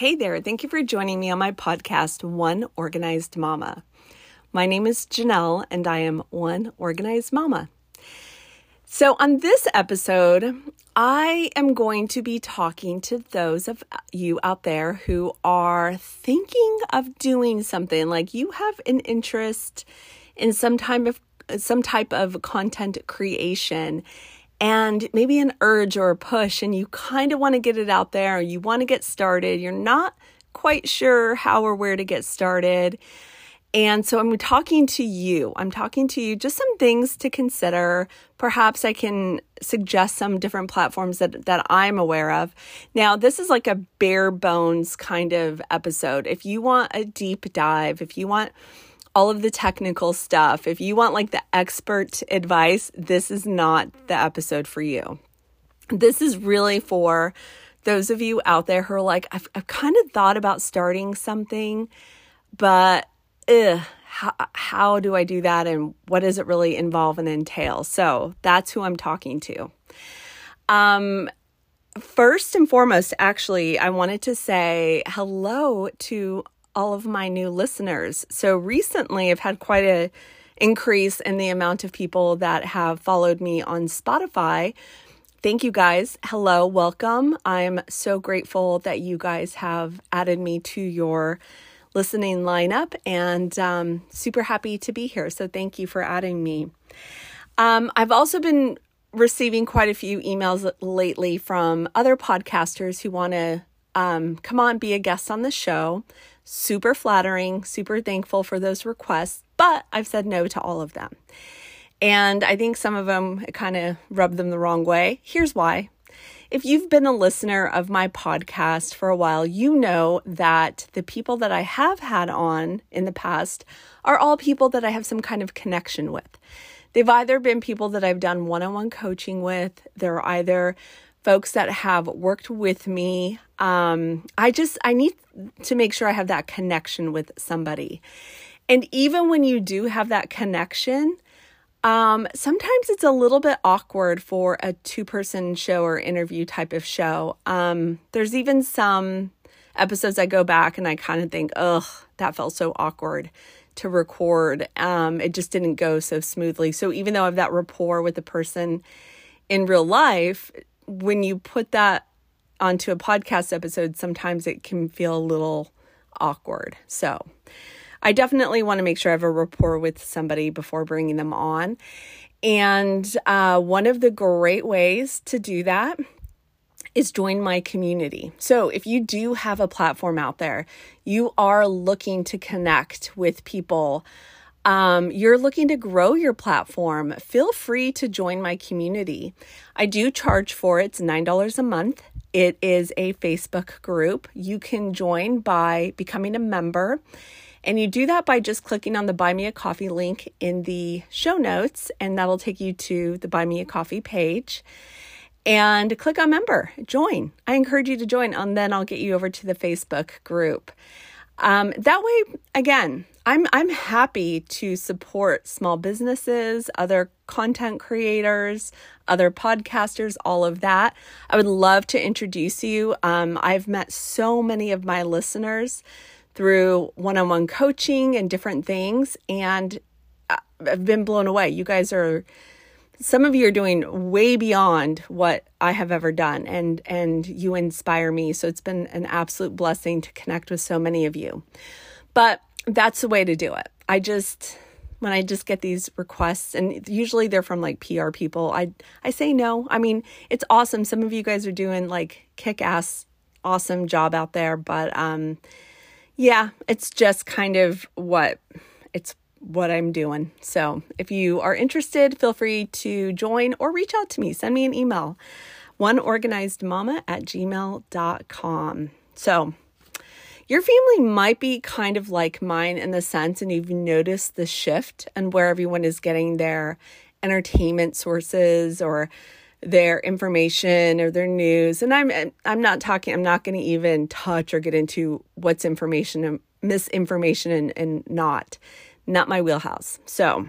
Hey there, thank you for joining me on my podcast, One Organized Mama. My name is Janelle, and I am One Organized Mama. So, on this episode, I am going to be talking to those of you out there who are thinking of doing something like you have an interest in some type of some type of content creation and maybe an urge or a push and you kind of want to get it out there you want to get started you're not quite sure how or where to get started and so I'm talking to you. I'm talking to you just some things to consider. Perhaps I can suggest some different platforms that, that I'm aware of. Now, this is like a bare bones kind of episode. If you want a deep dive, if you want all of the technical stuff, if you want like the expert advice, this is not the episode for you. This is really for those of you out there who are like, I've, I've kind of thought about starting something, but ugh, how, how do I do that and what does it really involve and entail? So that's who I'm talking to. Um, first and foremost, actually, I wanted to say hello to all of my new listeners. So recently, I've had quite a increase in the amount of people that have followed me on Spotify. Thank you guys. Hello, welcome. I'm so grateful that you guys have added me to your listening lineup and um, super happy to be here. So thank you for adding me. Um, I've also been receiving quite a few emails lately from other podcasters who want to um, come on, be a guest on the show. Super flattering, super thankful for those requests, but I've said no to all of them. And I think some of them kind of rubbed them the wrong way. Here's why. If you've been a listener of my podcast for a while, you know that the people that I have had on in the past are all people that I have some kind of connection with. They've either been people that I've done one on one coaching with, they're either folks that have worked with me. Um, I just, I need to make sure I have that connection with somebody. And even when you do have that connection, um, sometimes it's a little bit awkward for a two person show or interview type of show. Um, there's even some episodes I go back and I kind of think, ugh, that felt so awkward to record. Um, it just didn't go so smoothly. So even though I have that rapport with the person in real life, when you put that onto a podcast episode, sometimes it can feel a little awkward. So, I definitely want to make sure I have a rapport with somebody before bringing them on. And uh, one of the great ways to do that is join my community. So, if you do have a platform out there, you are looking to connect with people, um, you're looking to grow your platform, feel free to join my community. I do charge for it, it's $9 a month. It is a Facebook group. You can join by becoming a member and you do that by just clicking on the Buy Me a Coffee link in the show notes, and that'll take you to the Buy Me a Coffee page. And click on member, join. I encourage you to join, and then I'll get you over to the Facebook group. Um, that way, again, I'm I'm happy to support small businesses, other content creators, other podcasters, all of that. I would love to introduce you. Um, I've met so many of my listeners through one on one coaching and different things. And I've been blown away. You guys are, some of you are doing way beyond what I have ever done and and you inspire me. So it's been an absolute blessing to connect with so many of you. But that's the way to do it. I just when I just get these requests and usually they're from like PR people, I I say no. I mean, it's awesome. Some of you guys are doing like kick-ass awesome job out there, but um yeah, it's just kind of what it's what I'm doing. So if you are interested, feel free to join or reach out to me. Send me an email, oneorganizedmama at gmail.com. So your family might be kind of like mine in the sense, and you've noticed the shift and where everyone is getting their entertainment sources or their information or their news. And i'm i'm not talking i'm not going to even touch or get into what's information and misinformation and, and not not my wheelhouse. So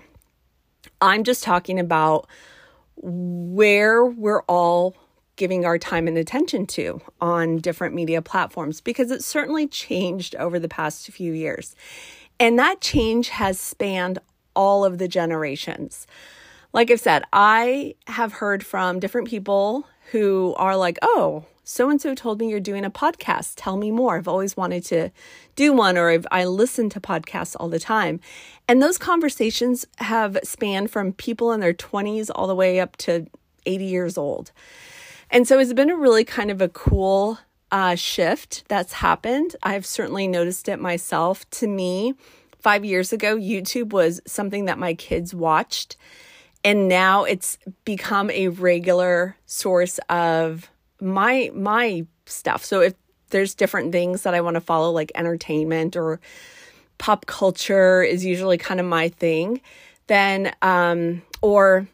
i'm just talking about where we're all giving our time and attention to on different media platforms because it's certainly changed over the past few years. And that change has spanned all of the generations. Like I've said, I have heard from different people who are like, oh, so and so told me you're doing a podcast. Tell me more. I've always wanted to do one, or I've, I listen to podcasts all the time. And those conversations have spanned from people in their 20s all the way up to 80 years old. And so it's been a really kind of a cool uh, shift that's happened. I've certainly noticed it myself. To me, five years ago, YouTube was something that my kids watched. And now it's become a regular source of my my stuff. So if there's different things that I want to follow like entertainment or pop culture is usually kind of my thing, then um or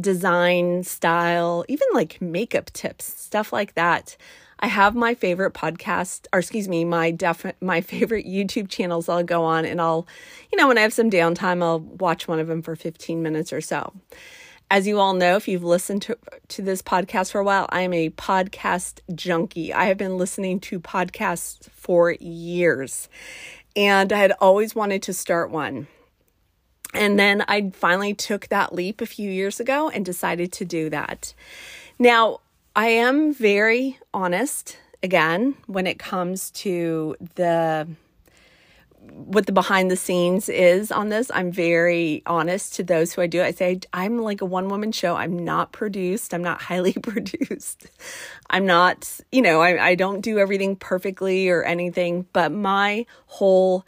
design style, even like makeup tips, stuff like that. I have my favorite podcast, or excuse me, my def my favorite YouTube channels I'll go on and I'll, you know, when I have some downtime, I'll watch one of them for 15 minutes or so. As you all know, if you've listened to, to this podcast for a while, I am a podcast junkie. I have been listening to podcasts for years, and I had always wanted to start one. And then I finally took that leap a few years ago and decided to do that. Now, I am very honest again when it comes to the what the behind the scenes is on this. I'm very honest to those who I do. I say I'm like a one woman show. I'm not produced. I'm not highly produced. I'm not, you know, I, I don't do everything perfectly or anything, but my whole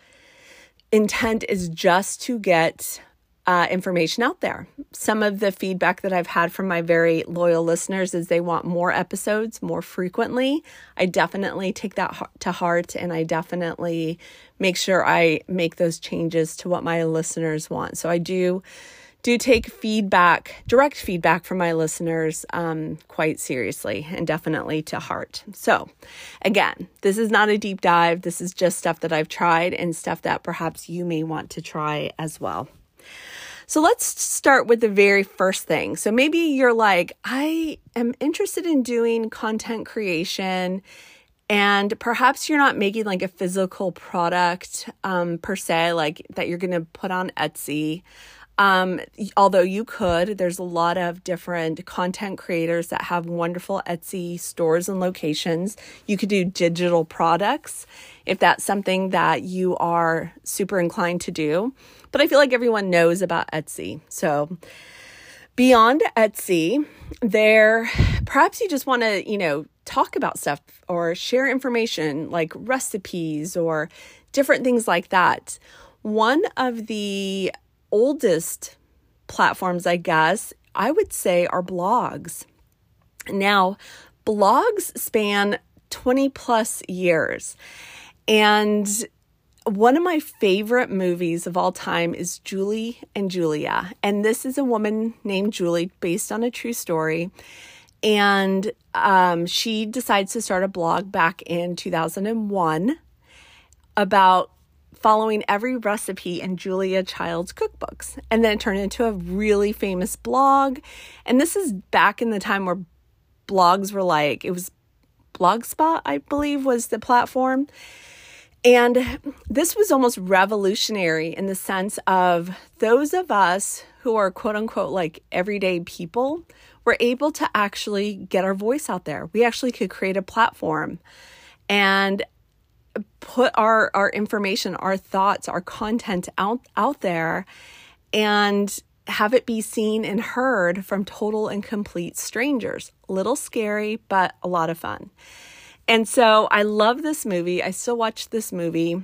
intent is just to get uh, information out there. Some of the feedback that I've had from my very loyal listeners is they want more episodes more frequently. I definitely take that to heart and I definitely make sure I make those changes to what my listeners want. So I do do take feedback, direct feedback from my listeners, um, quite seriously and definitely to heart. So, again, this is not a deep dive. This is just stuff that I've tried and stuff that perhaps you may want to try as well. So let's start with the very first thing. So maybe you're like, I am interested in doing content creation. And perhaps you're not making like a physical product um, per se, like that you're going to put on Etsy. Um, although you could, there's a lot of different content creators that have wonderful Etsy stores and locations. You could do digital products if that's something that you are super inclined to do. But I feel like everyone knows about Etsy. So beyond Etsy, there perhaps you just want to, you know, talk about stuff or share information like recipes or different things like that. One of the oldest platforms, I guess, I would say are blogs. Now, blogs span 20 plus years. And one of my favorite movies of all time is Julie and Julia. And this is a woman named Julie based on a true story. And um, she decides to start a blog back in 2001 about following every recipe in Julia Child's cookbooks. And then it turned into a really famous blog. And this is back in the time where blogs were like, it was Blogspot, I believe, was the platform. And this was almost revolutionary in the sense of those of us who are quote unquote like everyday people were able to actually get our voice out there. We actually could create a platform and put our our information, our thoughts, our content out out there and have it be seen and heard from total and complete strangers. Little scary, but a lot of fun. And so I love this movie. I still watch this movie.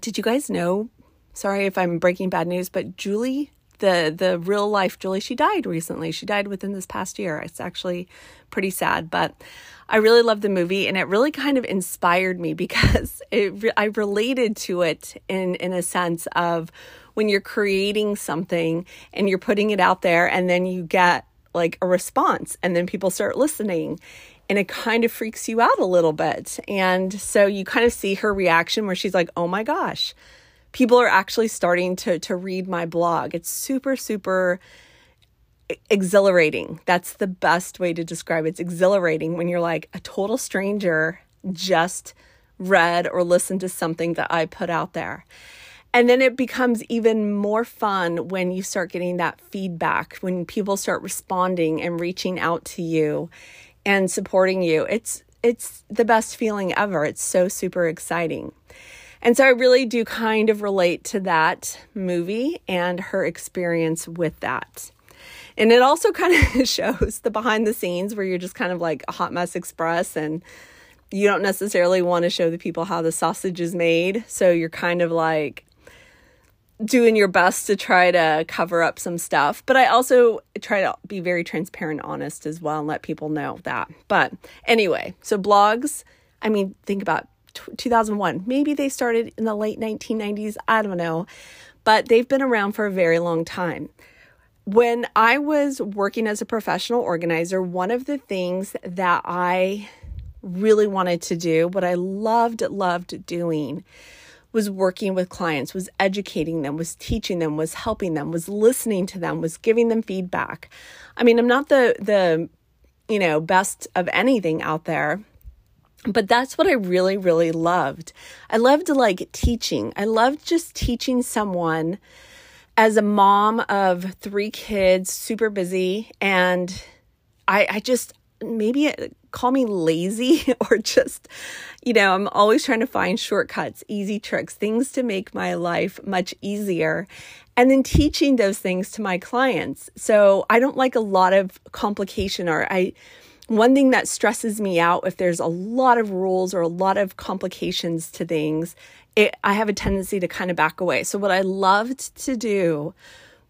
Did you guys know? Sorry if I'm breaking bad news, but Julie the the real life Julie she died recently. She died within this past year. It's actually pretty sad, but I really loved the movie and it really kind of inspired me because it I related to it in in a sense of when you're creating something and you're putting it out there and then you get like a response and then people start listening and it kind of freaks you out a little bit. And so you kind of see her reaction where she's like, "Oh my gosh, people are actually starting to to read my blog. It's super super exhilarating. That's the best way to describe it. It's exhilarating when you're like a total stranger just read or listened to something that I put out there. And then it becomes even more fun when you start getting that feedback, when people start responding and reaching out to you and supporting you. It's it's the best feeling ever. It's so super exciting. And so I really do kind of relate to that movie and her experience with that. And it also kind of shows the behind the scenes where you're just kind of like a hot mess express and you don't necessarily want to show the people how the sausage is made. So you're kind of like doing your best to try to cover up some stuff. But I also try to be very transparent, honest as well, and let people know that. But anyway, so blogs, I mean, think about 2001. Maybe they started in the late 1990s. I don't know. But they've been around for a very long time. When I was working as a professional organizer, one of the things that I really wanted to do, what I loved, loved doing, was working with clients, was educating them, was teaching them, was helping them, was listening to them, was giving them feedback. I mean, I'm not the the you know, best of anything out there, but that's what I really, really loved. I loved like teaching. I loved just teaching someone as a mom of three kids, super busy, and I, I just maybe call me lazy or just, you know, I'm always trying to find shortcuts, easy tricks, things to make my life much easier. And then teaching those things to my clients. So I don't like a lot of complication or I, one thing that stresses me out if there's a lot of rules or a lot of complications to things, it, I have a tendency to kind of back away. So, what I loved to do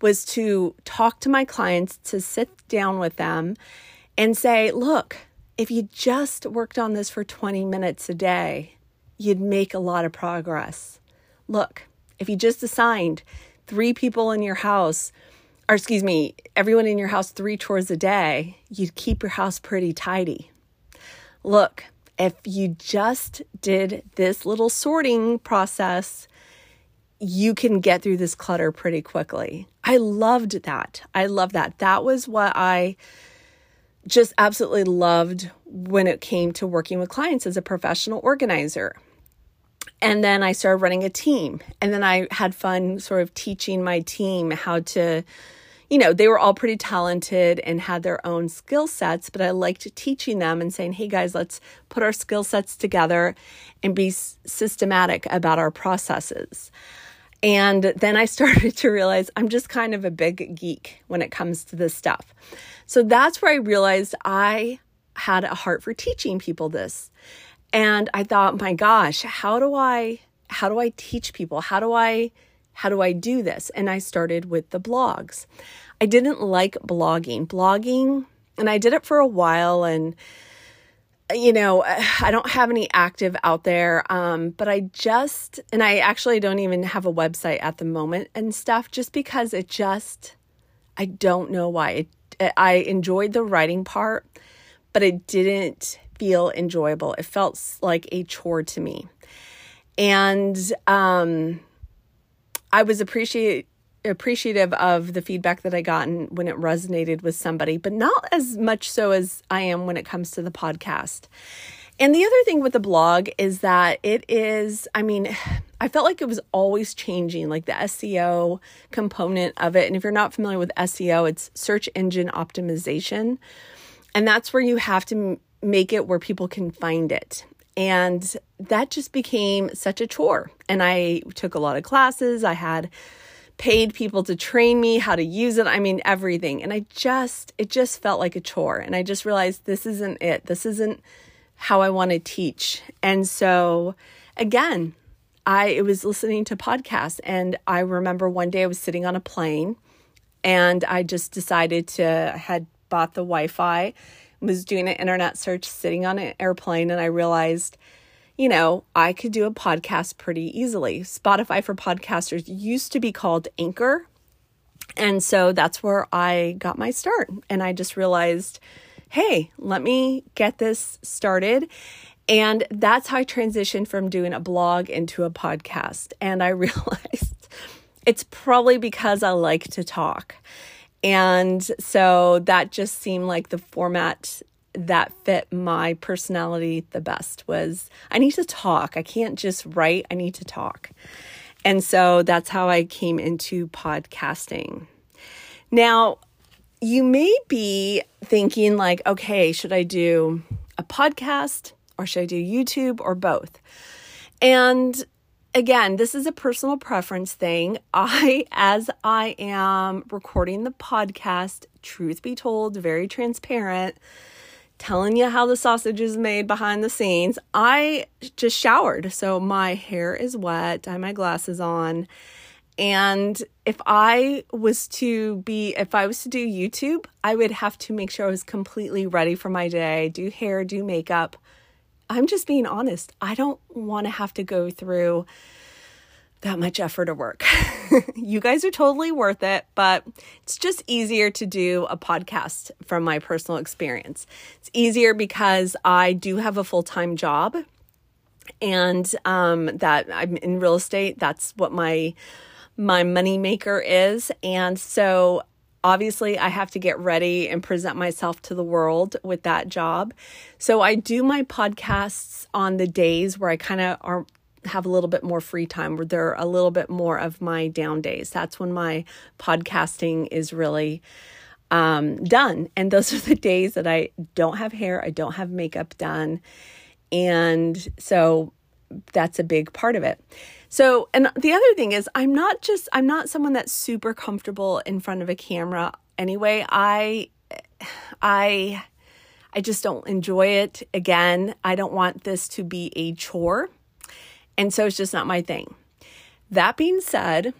was to talk to my clients, to sit down with them and say, look, if you just worked on this for 20 minutes a day, you'd make a lot of progress. Look, if you just assigned three people in your house, or excuse me, everyone in your house three chores a day, you'd keep your house pretty tidy. Look, if you just did this little sorting process, you can get through this clutter pretty quickly. I loved that. I love that. That was what I just absolutely loved when it came to working with clients as a professional organizer. And then I started running a team. And then I had fun sort of teaching my team how to, you know, they were all pretty talented and had their own skill sets, but I liked teaching them and saying, hey guys, let's put our skill sets together and be systematic about our processes. And then I started to realize I'm just kind of a big geek when it comes to this stuff. So that's where I realized I had a heart for teaching people this. And I thought, my gosh, how do I how do I teach people? How do I how do I do this? And I started with the blogs. I didn't like blogging. Blogging, and I did it for a while and you know, I don't have any active out there, um, but I just, and I actually don't even have a website at the moment and stuff just because it just, I don't know why. It, I enjoyed the writing part, but it didn't feel enjoyable. It felt like a chore to me. And um, I was appreciate appreciative of the feedback that I gotten when it resonated with somebody, but not as much so as I am when it comes to the podcast. And the other thing with the blog is that it is, I mean, I felt like it was always changing, like the SEO component of it. And if you're not familiar with SEO, it's search engine optimization. And that's where you have to make it where people can find it. And that just became such a chore. And I took a lot of classes. I had paid people to train me how to use it. I mean, everything. And I just, it just felt like a chore. And I just realized this isn't it. This isn't how I want to teach. And so, again, I was listening to podcasts. And I remember one day I was sitting on a plane and I just decided to, I had bought the Wi Fi, was doing an internet search sitting on an airplane. And I realized, you know, I could do a podcast pretty easily. Spotify for podcasters used to be called Anchor. And so that's where I got my start. And I just realized, hey, let me get this started. And that's how I transitioned from doing a blog into a podcast. And I realized it's probably because I like to talk. And so that just seemed like the format that fit my personality the best was I need to talk. I can't just write, I need to talk. And so that's how I came into podcasting. Now, you may be thinking like, okay, should I do a podcast or should I do YouTube or both? And again, this is a personal preference thing. I, as I am recording the podcast, truth be told, very transparent, telling you how the sausage is made behind the scenes, I just showered. So my hair is wet, I have my glasses on. And if I was to be, if I was to do YouTube, I would have to make sure I was completely ready for my day, do hair, do makeup, I'm just being honest. I don't want to have to go through that much effort or work. you guys are totally worth it, but it's just easier to do a podcast from my personal experience. It's easier because I do have a full time job and um, that I'm in real estate. That's what my my money maker is, and so obviously I have to get ready and present myself to the world with that job. So I do my podcasts on the days where I kind of are have a little bit more free time where they're a little bit more of my down days. That's when my podcasting is really um, done. And those are the days that I don't have hair, I don't have makeup done. And so that's a big part of it. So, and the other thing is, I'm not just, I'm not someone that's super comfortable in front of a camera anyway. I, I, I just don't enjoy it. Again, I don't want this to be a chore. And so it's just not my thing. That being said,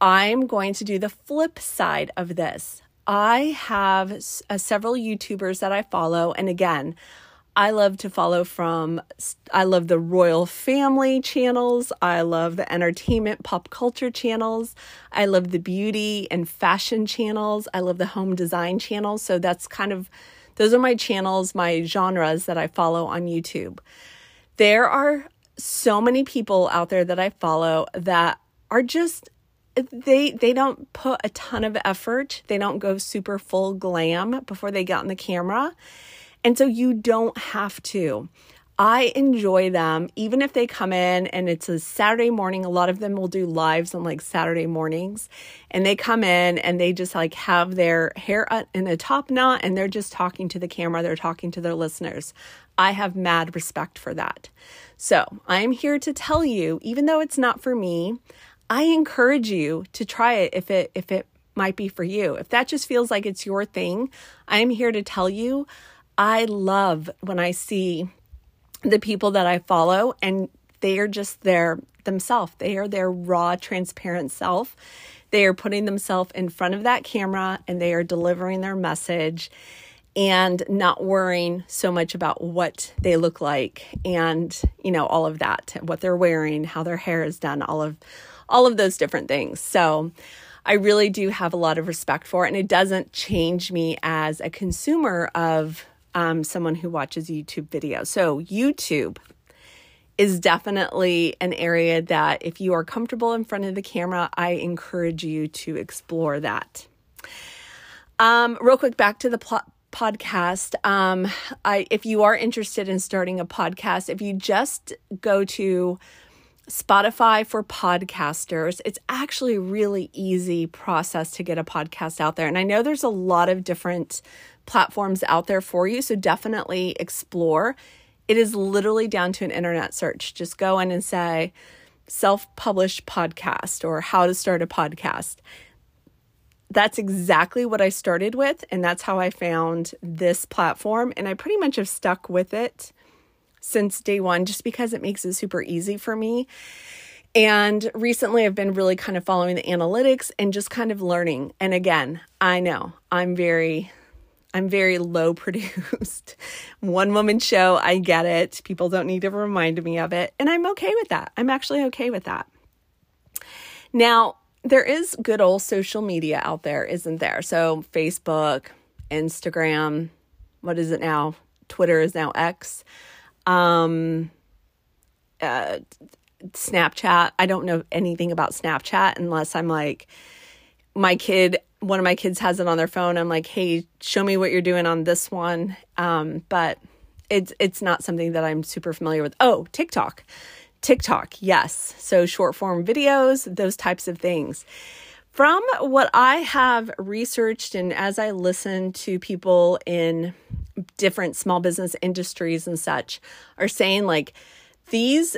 I'm going to do the flip side of this. I have uh, several YouTubers that I follow. And again, I love to follow from, I love the royal family channels. I love the entertainment pop culture channels. I love the beauty and fashion channels. I love the home design channels. So that's kind of, those are my channels, my genres that I follow on YouTube. There are so many people out there that I follow that are just they they don't put a ton of effort. They don't go super full glam before they get on the camera. And so you don't have to. I enjoy them, even if they come in and it's a Saturday morning. A lot of them will do lives on like Saturday mornings, and they come in and they just like have their hair in a top knot and they're just talking to the camera, they're talking to their listeners. I have mad respect for that. So I'm here to tell you, even though it's not for me, I encourage you to try it if it if it might be for you. If that just feels like it's your thing, I'm here to tell you I love when I see the people that I follow and they are just their themselves. They are their raw, transparent self. They are putting themselves in front of that camera and they are delivering their message and not worrying so much about what they look like and you know all of that what they're wearing how their hair is done all of all of those different things so i really do have a lot of respect for it and it doesn't change me as a consumer of um, someone who watches YouTube videos. So, YouTube is definitely an area that if you are comfortable in front of the camera, I encourage you to explore that. Um, real quick, back to the plot podcast. Um, I, if you are interested in starting a podcast, if you just go to Spotify for podcasters, it's actually a really easy process to get a podcast out there. And I know there's a lot of different platforms out there for you. So definitely explore. It is literally down to an internet search. Just go in and say self published podcast or how to start a podcast. That's exactly what I started with. And that's how I found this platform. And I pretty much have stuck with it since day one just because it makes it super easy for me. And recently, I've been really kind of following the analytics and just kind of learning. And again, I know I'm very I'm very low produced. One woman show, I get it. People don't need to remind me of it. And I'm okay with that. I'm actually okay with that. Now, there is good old social media out there, isn't there? So, Facebook, Instagram, what is it now? Twitter is now X. Um, uh, Snapchat. I don't know anything about Snapchat unless I'm like, my kid one of my kids has it on their phone. I'm like, hey, show me what you're doing on this one. Um, but it's it's not something that I'm super familiar with. Oh, TikTok. TikTok, yes. So short form videos, those types of things. From what I have researched and as I listen to people in different small business industries and such are saying like these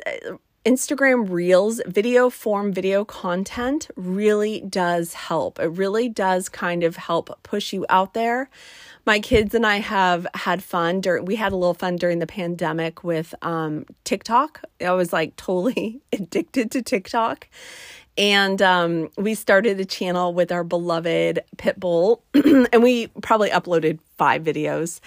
Instagram Reels, video form, video content really does help. It really does kind of help push you out there. My kids and I have had fun during, we had a little fun during the pandemic with um, TikTok. I was like totally addicted to TikTok. And um, we started a channel with our beloved Pitbull, and we probably uploaded five videos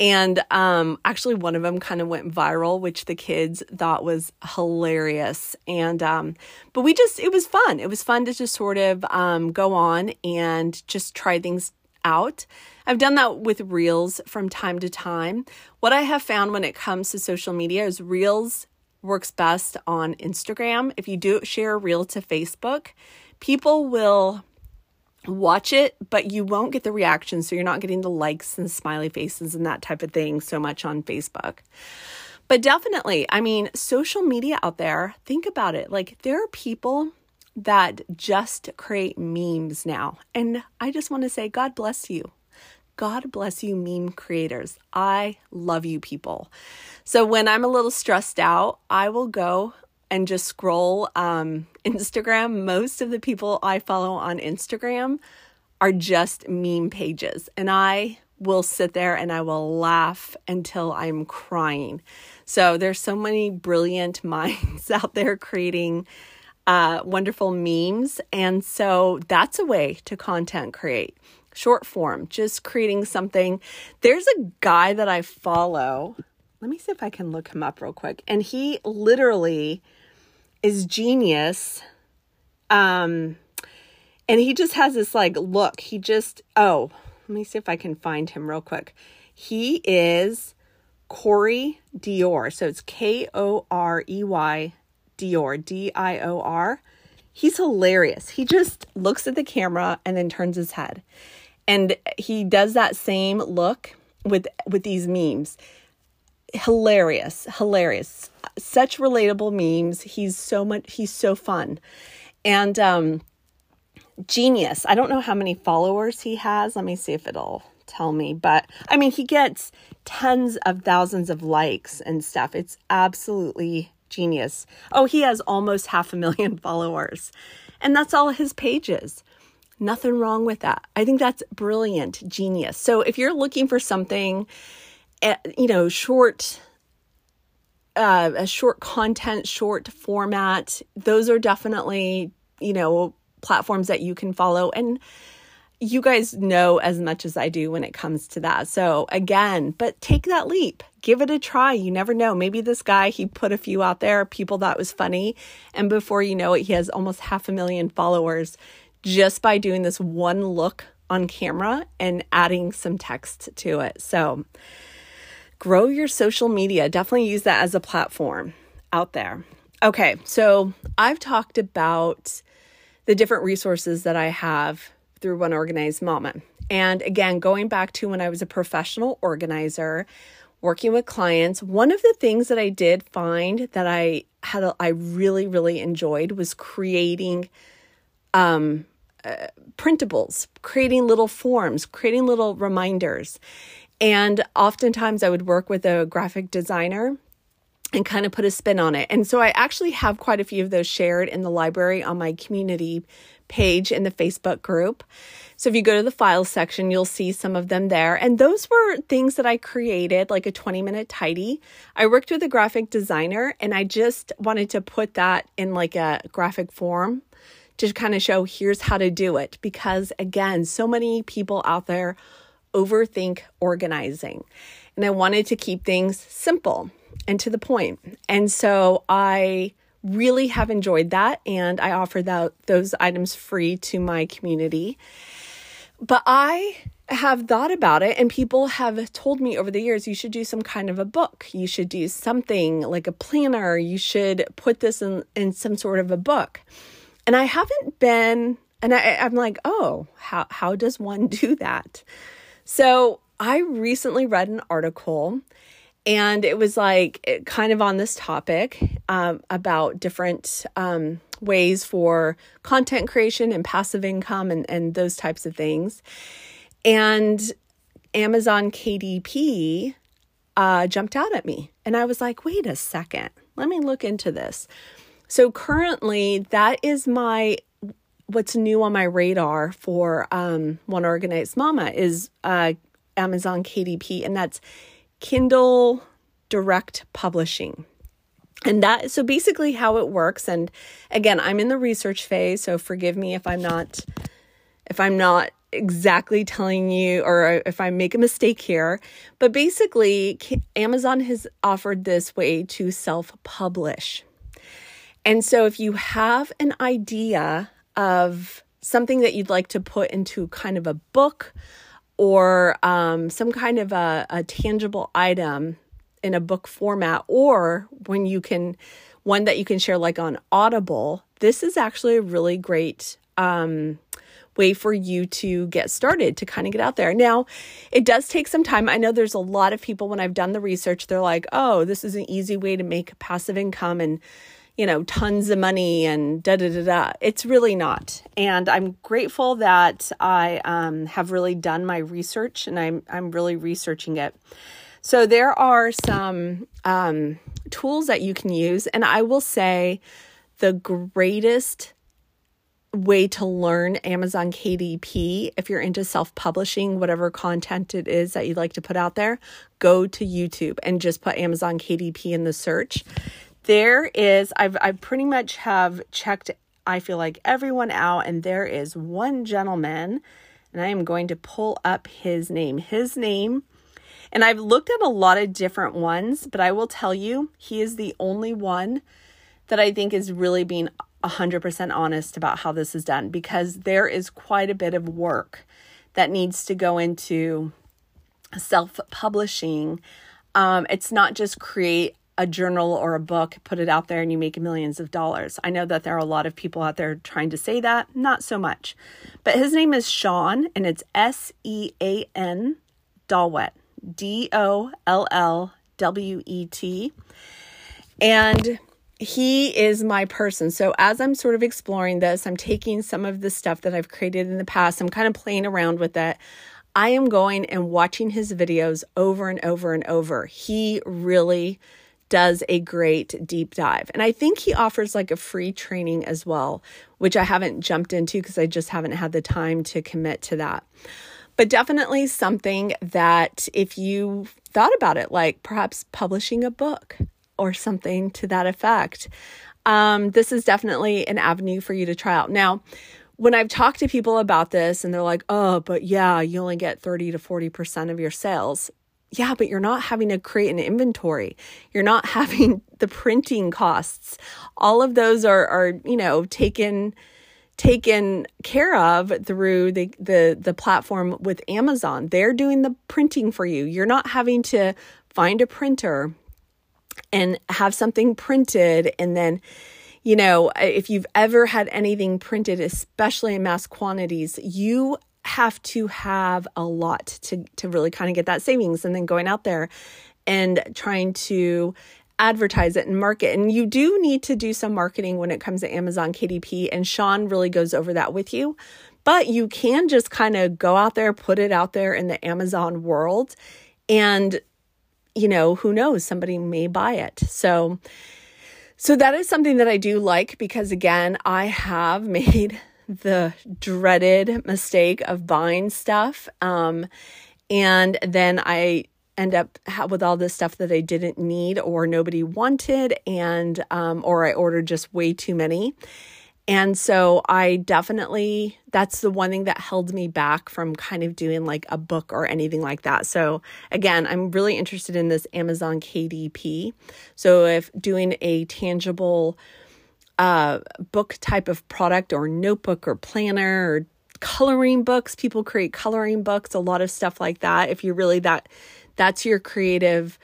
and um, actually, one of them kind of went viral, which the kids thought was hilarious. And um, but we just it was fun. It was fun to just sort of um, go on and just try things out. I've done that with Reels from time to time. What I have found when it comes to social media is Reels works best on Instagram. If you do share a reel to Facebook, people will watch it, but you won't get the reaction. So you're not getting the likes and smiley faces and that type of thing so much on Facebook. But definitely, I mean, social media out there, think about it. Like, there are people that just create memes now. And I just want to say, God bless you. God bless you, meme creators. I love you people. So when I'm a little stressed out, I will go and just scroll um, Instagram, most of the people I follow on Instagram are just meme pages. And I will sit there and I will laugh until I'm crying. So there's so many brilliant minds out there creating uh, wonderful memes. And so that's a way to content create. Short form, just creating something. There's a guy that I follow. Let me see if I can look him up real quick. And he literally is genius. Um, and he just has this like look. He just, oh, let me see if I can find him real quick. He is Korey Dior. So it's K O R E Y Dior, D I O R. He's hilarious. He just looks at the camera and then turns his head. And he does that same look with with these memes hilarious, hilarious. Such relatable memes. He's so much he's so fun. And um genius. I don't know how many followers he has. Let me see if it'll tell me, but I mean he gets tens of thousands of likes and stuff. It's absolutely genius. Oh, he has almost half a million followers. And that's all his pages. Nothing wrong with that. I think that's brilliant, genius. So if you're looking for something you know, short uh, a short content, short format. Those are definitely, you know, platforms that you can follow. And you guys know as much as I do when it comes to that. So, again, but take that leap, give it a try. You never know. Maybe this guy, he put a few out there, people that was funny. And before you know it, he has almost half a million followers just by doing this one look on camera and adding some text to it. So, grow your social media. Definitely use that as a platform out there. Okay, so I've talked about the different resources that I have through One Organized Mama. And again, going back to when I was a professional organizer, working with clients, one of the things that I did find that I had a, I really really enjoyed was creating um uh, printables, creating little forms, creating little reminders. And oftentimes I would work with a graphic designer and kind of put a spin on it. And so I actually have quite a few of those shared in the library on my community page in the Facebook group. So if you go to the files section, you'll see some of them there. And those were things that I created, like a 20 minute tidy. I worked with a graphic designer and I just wanted to put that in like a graphic form to kind of show here's how to do it. Because again, so many people out there overthink organizing. And I wanted to keep things simple and to the point. And so I really have enjoyed that and I offer that those items free to my community. But I have thought about it and people have told me over the years you should do some kind of a book. You should do something like a planner. You should put this in in some sort of a book. And I haven't been And I, I'm like, oh, how, how does one do that? So I recently read an article and it was like kind of on this topic um, about different um, ways for content creation and passive income and, and those types of things. And Amazon KDP uh, jumped out at me. And I was like, wait a second, let me look into this. So currently, that is my what's new on my radar for um, One Organized Mama is uh, Amazon KDP, and that's Kindle Direct Publishing. And that so basically how it works and again I'm in the research phase so forgive me if I'm not if I'm not exactly telling you or if I make a mistake here but basically Amazon has offered this way to self-publish. And so if you have an idea of something that you'd like to put into kind of a book or um, some kind of a, a tangible item in a book format, or when you can, one that you can share like on Audible, this is actually a really great um, way for you to get started to kind of get out there. Now, it does take some time. I know there's a lot of people when I've done the research, they're like, oh, this is an easy way to make passive income and you know, tons of money and da da da da. It's really not. And I'm grateful that I um, have really done my research and I'm, I'm really researching it. So there are some um, tools that you can use. And I will say the greatest way to learn Amazon KDP, if you're into self publishing, whatever content it is that you'd like to put out there, go to YouTube and just put Amazon KDP in the search there is I've I pretty much have checked I feel like everyone out and there is one gentleman and I am going to pull up his name. His name and I've looked at a lot of different ones, but I will tell you he is the only one that I think is really being 100% honest about how this is done because there is quite a bit of work that needs to go into self publishing. Um, it's not just create a journal or a book, put it out there, and you make millions of dollars. I know that there are a lot of people out there trying to say that, not so much. But his name is Sean, and it's S E A N Dollwet, D O L L W E T. And he is my person. So as I'm sort of exploring this, I'm taking some of the stuff that I've created in the past, I'm kind of playing around with it. I am going and watching his videos over and over and over. He really does a great deep dive. And I think he offers like a free training as well, which I haven't jumped into because I just haven't had the time to commit to that. But definitely something that if you thought about it, like perhaps publishing a book or something to that effect, um, this is definitely an avenue for you to try out. Now, when I've talked to people about this and they're like, oh, but yeah, you only get 30 to 40% of your sales yeah, but you're not having to create an inventory. You're not having the printing costs. All of those are are, you know, taken taken care of through the the the platform with Amazon. They're doing the printing for you. You're not having to find a printer and have something printed and then you know, if you've ever had anything printed, especially in mass quantities, you have to have a lot to to really kind of get that savings and then going out there and trying to advertise it and market. And you do need to do some marketing when it comes to Amazon KDP and Sean really goes over that with you. But you can just kind of go out there, put it out there in the Amazon world and you know, who knows, somebody may buy it. So so that is something that I do like because again, I have made the dreaded mistake of buying stuff. Um, and then I end up with all this stuff that I didn't need or nobody wanted, and um, or I ordered just way too many. And so I definitely, that's the one thing that held me back from kind of doing like a book or anything like that. So again, I'm really interested in this Amazon KDP. So if doing a tangible uh, book type of product or notebook or planner or coloring books. People create coloring books, a lot of stuff like that. If you're really that, that's your creative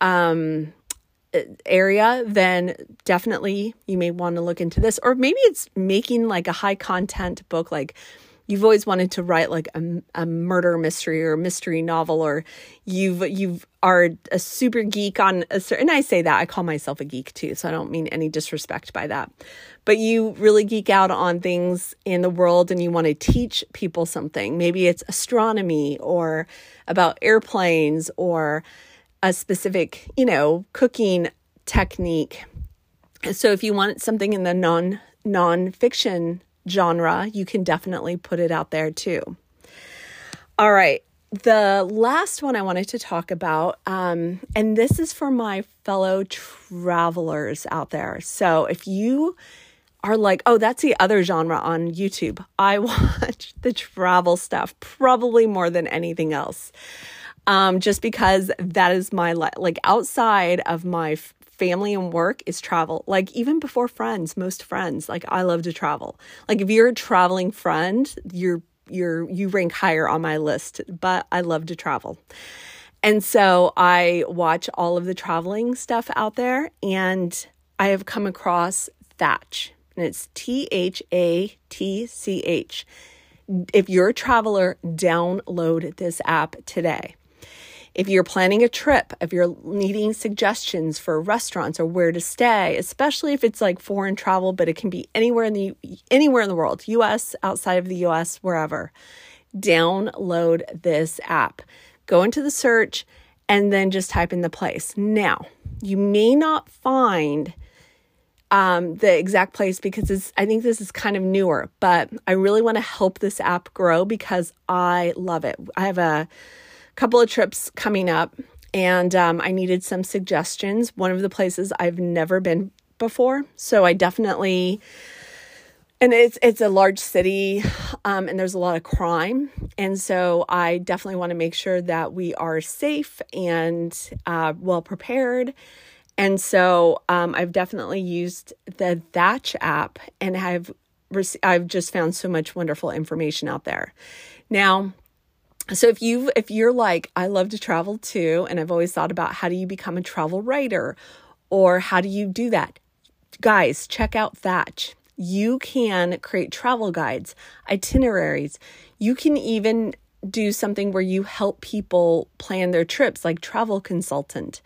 um, area, then definitely you may want to look into this. Or maybe it's making like a high content book, like you've always wanted to write like a, a murder mystery or a mystery novel, or you've you've are a super geek on a certain. I say that I call myself a geek too, so I don't mean any disrespect by that. But you really geek out on things in the world, and you want to teach people something. Maybe it's astronomy or about airplanes or a specific, you know, cooking technique. So if you want something in the non nonfiction genre, you can definitely put it out there too. All right. The last one I wanted to talk about, um, and this is for my fellow travelers out there. So if you are like, oh, that's the other genre on YouTube, I watch the travel stuff probably more than anything else um, just because that is my li- like outside of my f- family and work is travel. Like even before friends, most friends, like I love to travel. Like if you're a traveling friend, you're you're you rank higher on my list, but I love to travel. And so I watch all of the traveling stuff out there and I have come across Thatch. And it's T H A T C H. If you're a traveler, download this app today. If you're planning a trip, if you're needing suggestions for restaurants or where to stay, especially if it's like foreign travel, but it can be anywhere in the anywhere in the world, US, outside of the US, wherever. Download this app. Go into the search and then just type in the place. Now, you may not find um, the exact place because I think this is kind of newer, but I really want to help this app grow because I love it. I have a couple of trips coming up, and um, I needed some suggestions. One of the places I've never been before, so I definitely and it's it's a large city um, and there's a lot of crime and so i definitely want to make sure that we are safe and uh, well prepared and so um, i've definitely used the thatch app and i've i've just found so much wonderful information out there now so if you if you're like I love to travel too and I've always thought about how do you become a travel writer or how do you do that? Guys, check out Thatch. You can create travel guides, itineraries. You can even do something where you help people plan their trips like travel consultant.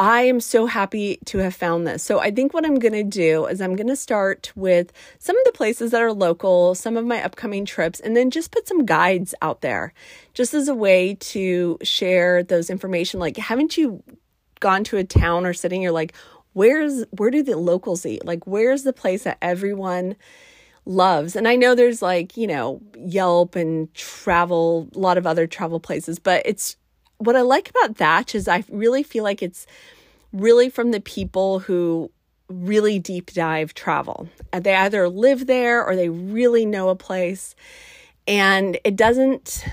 I am so happy to have found this. So, I think what I'm going to do is I'm going to start with some of the places that are local, some of my upcoming trips, and then just put some guides out there just as a way to share those information. Like, haven't you gone to a town or city and you're like, where's where do the locals eat? Like, where's the place that everyone loves? And I know there's like, you know, Yelp and travel, a lot of other travel places, but it's what I like about Thatch is I really feel like it's really from the people who really deep dive travel. Uh, they either live there or they really know a place. And it doesn't,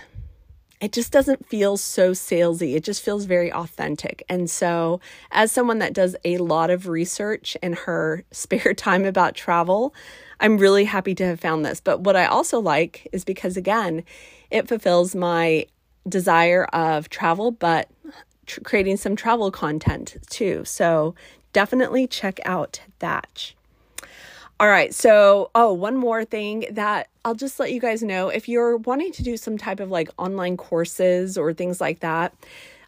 it just doesn't feel so salesy. It just feels very authentic. And so, as someone that does a lot of research in her spare time about travel, I'm really happy to have found this. But what I also like is because, again, it fulfills my desire of travel, but tr- creating some travel content too. So definitely check out Thatch. All right, so oh, one more thing that I'll just let you guys know if you're wanting to do some type of like online courses or things like that.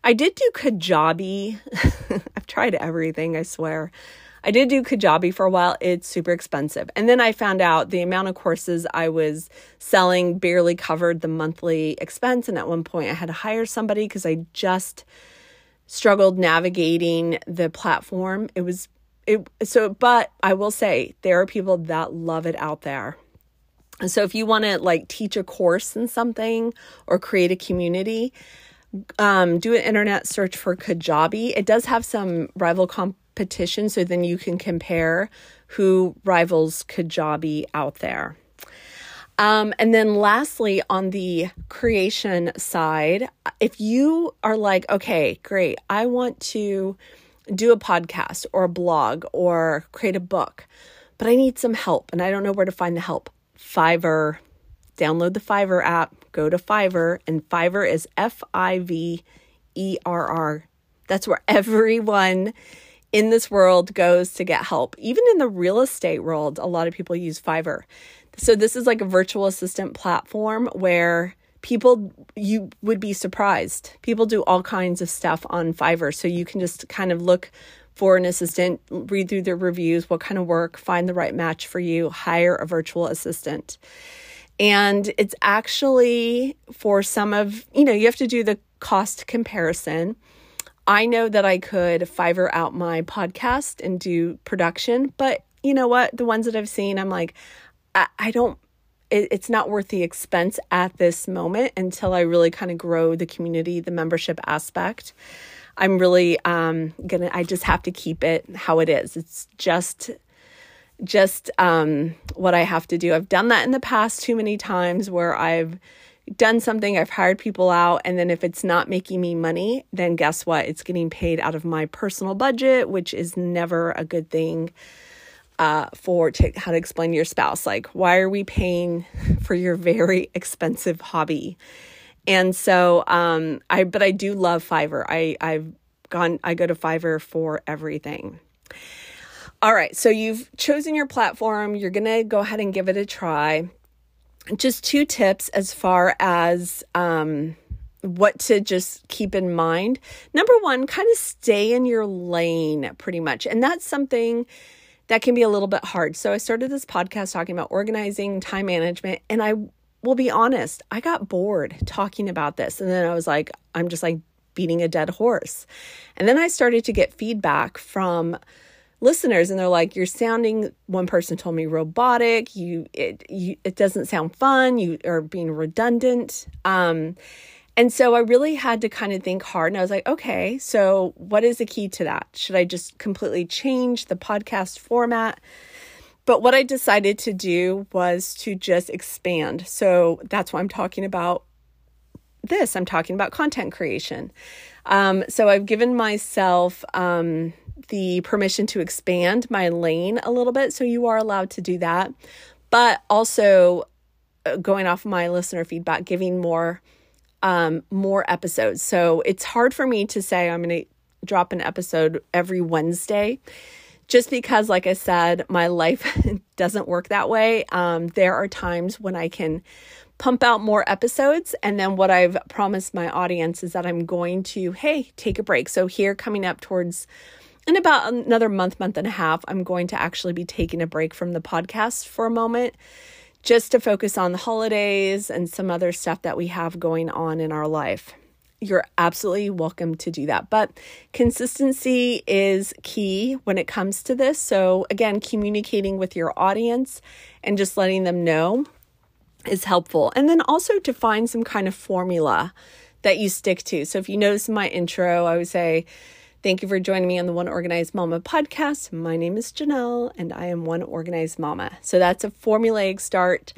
I did do Kajabi. I've tried everything, I swear. I did do Kajabi for a while. It's super expensive. And then I found out the amount of courses I was selling barely covered the monthly expense. And at one point, I had to hire somebody because I just struggled navigating the platform. It was, it, so, but I will say there are people that love it out there. And so if you want to like teach a course in something or create a community, um, do an internet search for Kajabi. It does have some rival competition so then you can compare who rivals Kajabi out there. Um, and then lastly, on the creation side, if you are like, okay, great, I want to do a podcast or a blog or create a book, but I need some help and I don't know where to find the help. Fiverr, download the Fiverr app, go to Fiverr, and Fiverr is F I V E R R. That's where everyone in this world goes to get help. Even in the real estate world, a lot of people use Fiverr. So this is like a virtual assistant platform where people you would be surprised. People do all kinds of stuff on Fiverr. So you can just kind of look for an assistant, read through their reviews, what kind of work, find the right match for you, hire a virtual assistant. And it's actually for some of, you know, you have to do the cost comparison. I know that I could Fiverr out my podcast and do production, but you know what? The ones that I've seen, I'm like, I, I don't, it, it's not worth the expense at this moment until I really kind of grow the community, the membership aspect. I'm really um, gonna, I just have to keep it how it is. It's just, just um, what I have to do. I've done that in the past too many times where I've, done something, I've hired people out, and then if it's not making me money, then guess what? It's getting paid out of my personal budget, which is never a good thing. Uh, for how to explain to your spouse, like, why are we paying for your very expensive hobby? And so, um, I but I do love Fiverr. I I've gone I go to Fiverr for everything. All right, so you've chosen your platform. You're gonna go ahead and give it a try just two tips as far as um, what to just keep in mind. Number one, kind of stay in your lane pretty much. And that's something that can be a little bit hard. So I started this podcast talking about organizing, time management, and I will be honest, I got bored talking about this. And then I was like, I'm just like beating a dead horse. And then I started to get feedback from listeners and they're like you're sounding one person told me robotic. You it you, it doesn't sound fun. You are being redundant. Um and so I really had to kind of think hard and I was like okay so what is the key to that? Should I just completely change the podcast format? But what I decided to do was to just expand. So that's why I'm talking about this. I'm talking about content creation um, so I've given myself um, the permission to expand my lane a little bit. So you are allowed to do that. But also, uh, going off my listener feedback, giving more um, more episodes. So it's hard for me to say I'm going to drop an episode every Wednesday just because, like I said, my life doesn't work that way. Um, there are times when I can pump out more episodes. And then what I've promised my audience is that I'm going to, hey, take a break. So, here coming up towards in about another month, month and a half, I'm going to actually be taking a break from the podcast for a moment just to focus on the holidays and some other stuff that we have going on in our life. You're absolutely welcome to do that. But consistency is key when it comes to this. So, again, communicating with your audience and just letting them know is helpful. And then also to find some kind of formula that you stick to. So, if you notice in my intro, I would say, Thank you for joining me on the One Organized Mama podcast. My name is Janelle and I am One Organized Mama. So that's a formulaic start.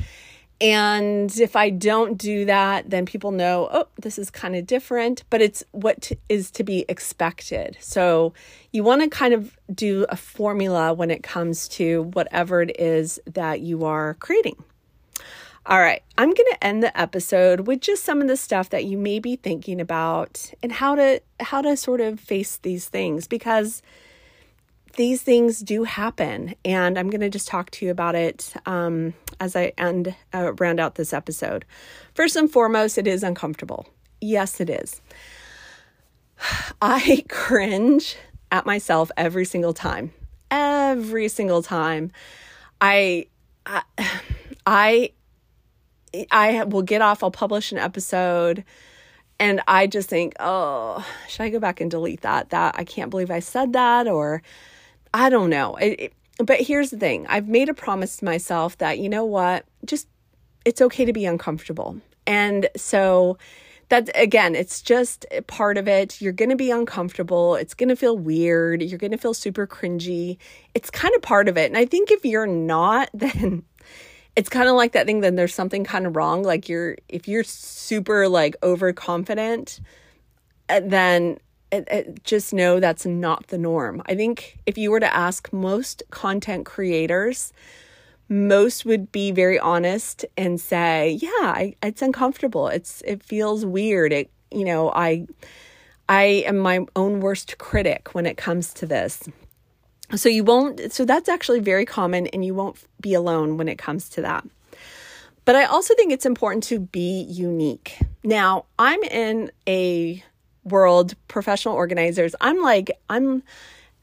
And if I don't do that, then people know, oh, this is kind of different, but it's what is to be expected. So you want to kind of do a formula when it comes to whatever it is that you are creating. All right, I'm going to end the episode with just some of the stuff that you may be thinking about and how to how to sort of face these things because these things do happen and I'm going to just talk to you about it um, as I end uh, round out this episode. First and foremost, it is uncomfortable. Yes, it is. I cringe at myself every single time. Every single time. I I, I I will get off, I'll publish an episode and I just think, "Oh, should I go back and delete that? That I can't believe I said that or I don't know." It, it, but here's the thing. I've made a promise to myself that, you know what? Just it's okay to be uncomfortable. And so that again, it's just part of it. You're going to be uncomfortable. It's going to feel weird. You're going to feel super cringy. It's kind of part of it. And I think if you're not, then it's kind of like that thing then there's something kind of wrong like you're if you're super like overconfident uh, then it, it, just know that's not the norm. I think if you were to ask most content creators most would be very honest and say yeah I, it's uncomfortable. It's it feels weird. It you know i I am my own worst critic when it comes to this. So you won't, so that's actually very common and you won't be alone when it comes to that. But I also think it's important to be unique. Now, I'm in a world, professional organizers. I'm like, I'm,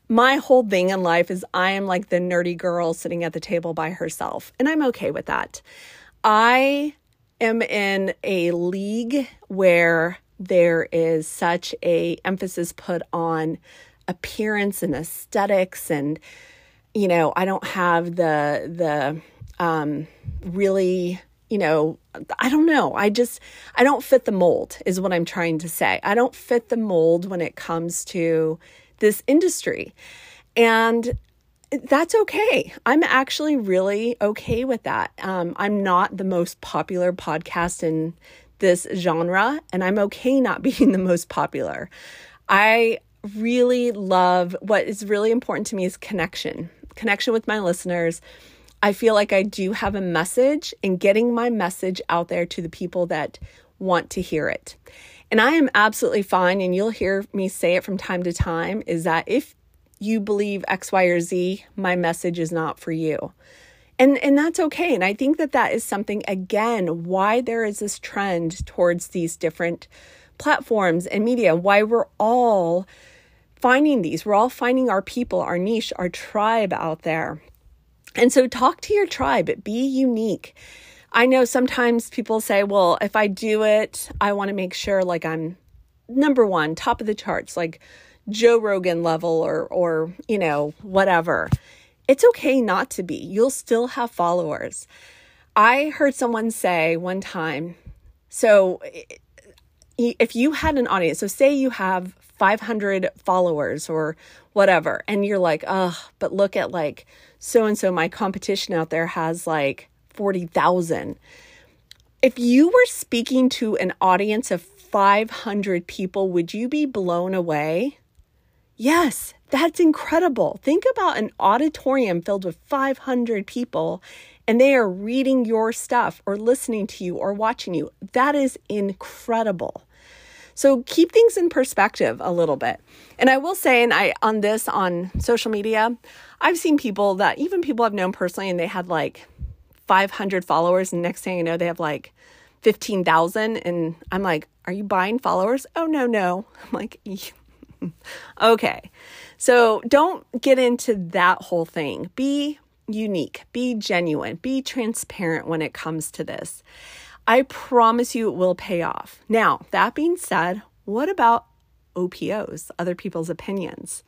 my whole thing in life is I am like the nerdy girl sitting at the table by herself, and I'm okay with that. I am in a league where there is such a emphasis put on appearance and aesthetics and you know i don't have the the um really you know i don't know i just i don't fit the mold is what i'm trying to say i don't fit the mold when it comes to this industry and that's okay. I'm actually really okay with that. Um, I'm not the most popular podcast in this genre, and I'm okay not being the most popular. I really love what is really important to me is connection, connection with my listeners. I feel like I do have a message and getting my message out there to the people that want to hear it. And I am absolutely fine, and you'll hear me say it from time to time is that if you believe X, Y, or Z, my message is not for you. And, and that's okay. And I think that that is something, again, why there is this trend towards these different platforms and media, why we're all finding these. We're all finding our people, our niche, our tribe out there. And so talk to your tribe, be unique. I know sometimes people say, well, if I do it, I want to make sure like I'm number one, top of the charts, like Joe Rogan level or or you know, whatever. It's okay not to be. You'll still have followers. I heard someone say one time, so if you had an audience, so say you have 500 followers or whatever, and you're like, oh, but look at like so and so, my competition out there has like 40,000. If you were speaking to an audience of 500 people, would you be blown away? Yes, that's incredible. Think about an auditorium filled with 500 people and they are reading your stuff or listening to you or watching you. That is incredible. So keep things in perspective a little bit. And I will say, and I on this on social media, I've seen people that even people I've known personally, and they had like 500 followers, and next thing you know, they have like 15,000. And I'm like, Are you buying followers? Oh, no, no. I'm like, okay. So don't get into that whole thing. Be unique, be genuine, be transparent when it comes to this. I promise you it will pay off. Now, that being said, what about OPOs, other people's opinions?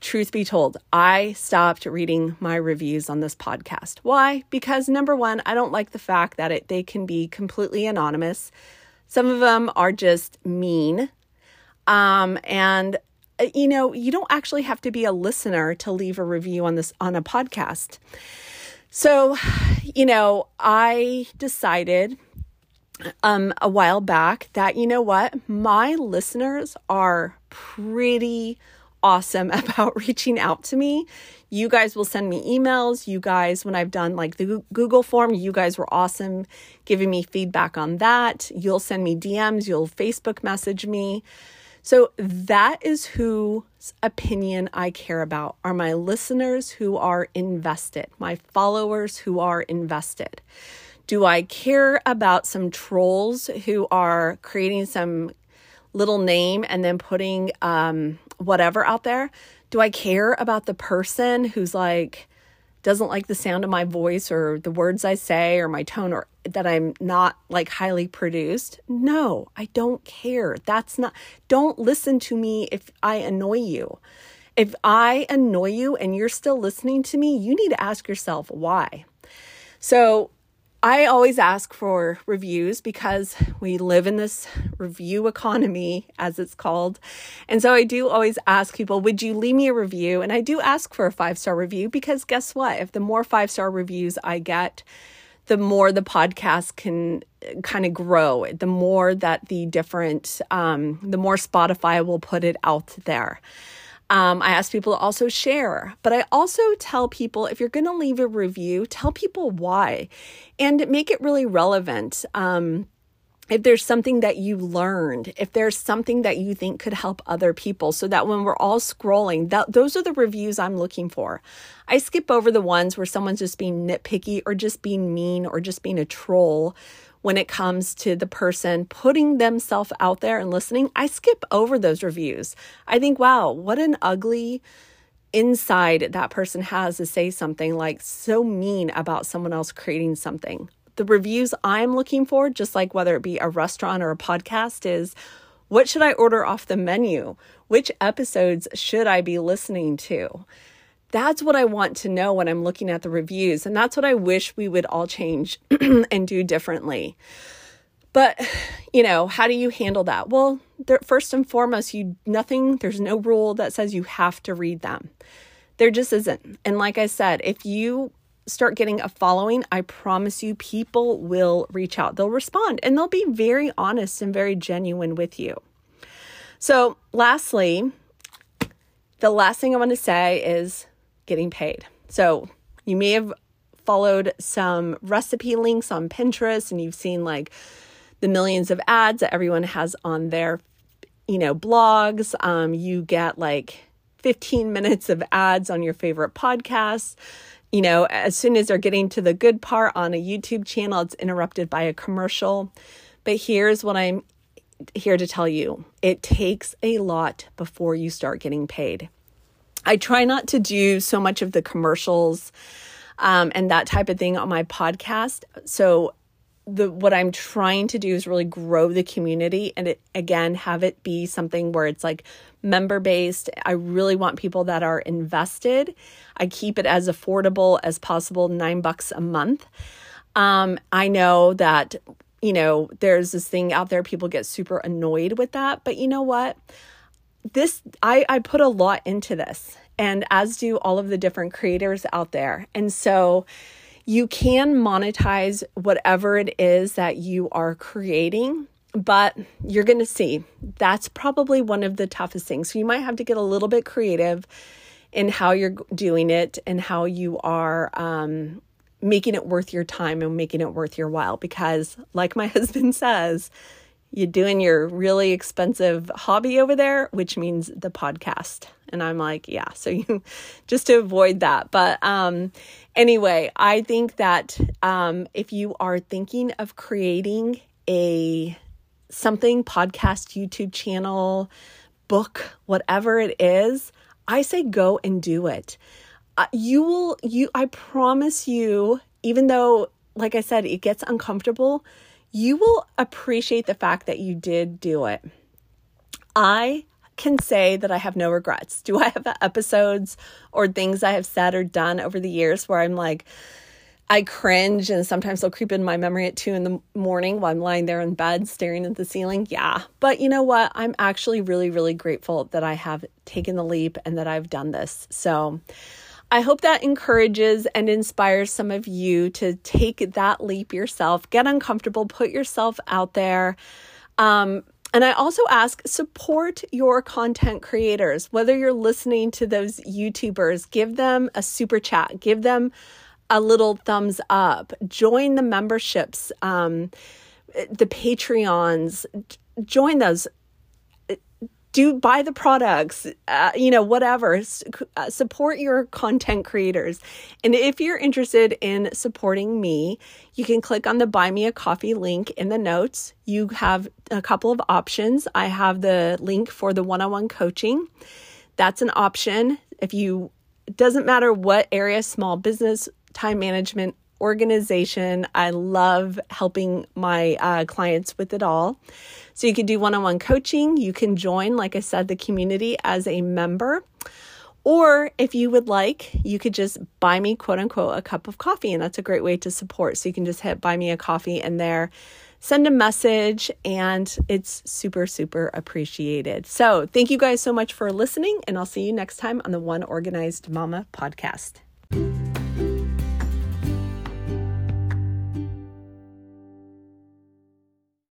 Truth be told, I stopped reading my reviews on this podcast. Why? Because number one, I don't like the fact that it, they can be completely anonymous. Some of them are just mean. Um, and uh, you know, you don't actually have to be a listener to leave a review on this on a podcast. So, you know, I decided um, a while back that, you know what, my listeners are pretty awesome about reaching out to me. You guys will send me emails. You guys, when I've done like the Google form, you guys were awesome giving me feedback on that. You'll send me DMs, you'll Facebook message me. So that is whose opinion I care about are my listeners who are invested, my followers who are invested. Do I care about some trolls who are creating some little name and then putting um, whatever out there? Do I care about the person who's like, doesn't like the sound of my voice or the words I say or my tone or that I'm not like highly produced. No, I don't care. That's not, don't listen to me if I annoy you. If I annoy you and you're still listening to me, you need to ask yourself why. So I always ask for reviews because we live in this review economy, as it's called. And so I do always ask people, would you leave me a review? And I do ask for a five star review because guess what? If the more five star reviews I get, the more the podcast can kind of grow, the more that the different, um, the more Spotify will put it out there. Um, I ask people to also share, but I also tell people if you're going to leave a review, tell people why and make it really relevant. Um, if there's something that you learned, if there's something that you think could help other people, so that when we're all scrolling, that those are the reviews I'm looking for. I skip over the ones where someone's just being nitpicky or just being mean or just being a troll when it comes to the person putting themselves out there and listening. I skip over those reviews. I think, wow, what an ugly inside that person has to say something like so mean about someone else creating something the reviews I'm looking for, just like whether it be a restaurant or a podcast, is what should I order off the menu? Which episodes should I be listening to? That's what I want to know when I'm looking at the reviews. And that's what I wish we would all change and do differently. But, you know, how do you handle that? Well, first and foremost, you nothing, there's no rule that says you have to read them. There just isn't. And like I said, if you start getting a following, I promise you, people will reach out. They'll respond and they'll be very honest and very genuine with you. So, lastly, the last thing I want to say is getting paid. So, you may have followed some recipe links on Pinterest and you've seen like the millions of ads that everyone has on their, you know, blogs. Um, you get like 15 minutes of ads on your favorite podcasts you know, as soon as they're getting to the good part on a YouTube channel, it's interrupted by a commercial. But here's what I'm here to tell you it takes a lot before you start getting paid. I try not to do so much of the commercials um, and that type of thing on my podcast. So the what I'm trying to do is really grow the community and it, again have it be something where it's like member based. I really want people that are invested. I keep it as affordable as possible, 9 bucks a month. Um, I know that you know there's this thing out there people get super annoyed with that, but you know what? This I I put a lot into this and as do all of the different creators out there. And so you can monetize whatever it is that you are creating, but you're going to see that's probably one of the toughest things. So you might have to get a little bit creative in how you're doing it and how you are um, making it worth your time and making it worth your while. Because, like my husband says, you're doing your really expensive hobby over there, which means the podcast. And I'm like, yeah, so you just to avoid that. But um, anyway, I think that um, if you are thinking of creating a something podcast, YouTube channel, book, whatever it is, I say go and do it. Uh, you will, you, I promise you, even though, like I said, it gets uncomfortable you will appreciate the fact that you did do it. I can say that I have no regrets. Do I have episodes or things I have said or done over the years where I'm like, I cringe and sometimes they'll creep in my memory at two in the morning while I'm lying there in bed staring at the ceiling. Yeah. But you know what? I'm actually really, really grateful that I have taken the leap and that I've done this. So, I hope that encourages and inspires some of you to take that leap yourself, get uncomfortable, put yourself out there. Um, and I also ask support your content creators, whether you're listening to those YouTubers, give them a super chat, give them a little thumbs up, join the memberships, um, the Patreons, join those do buy the products uh, you know whatever. S- uh, support your content creators. And if you're interested in supporting me you can click on the buy me a coffee link in the notes. You have a couple of options. I have the link for the one-on-one coaching. That's an option. If you doesn't matter what area small business time management organization. I love helping my uh, clients with it all. So you can do one on one coaching. You can join, like I said, the community as a member. Or if you would like, you could just buy me, quote unquote, a cup of coffee. And that's a great way to support. So you can just hit buy me a coffee and there send a message, and it's super, super appreciated. So, thank you guys so much for listening, and I'll see you next time on the One Organized Mama podcast.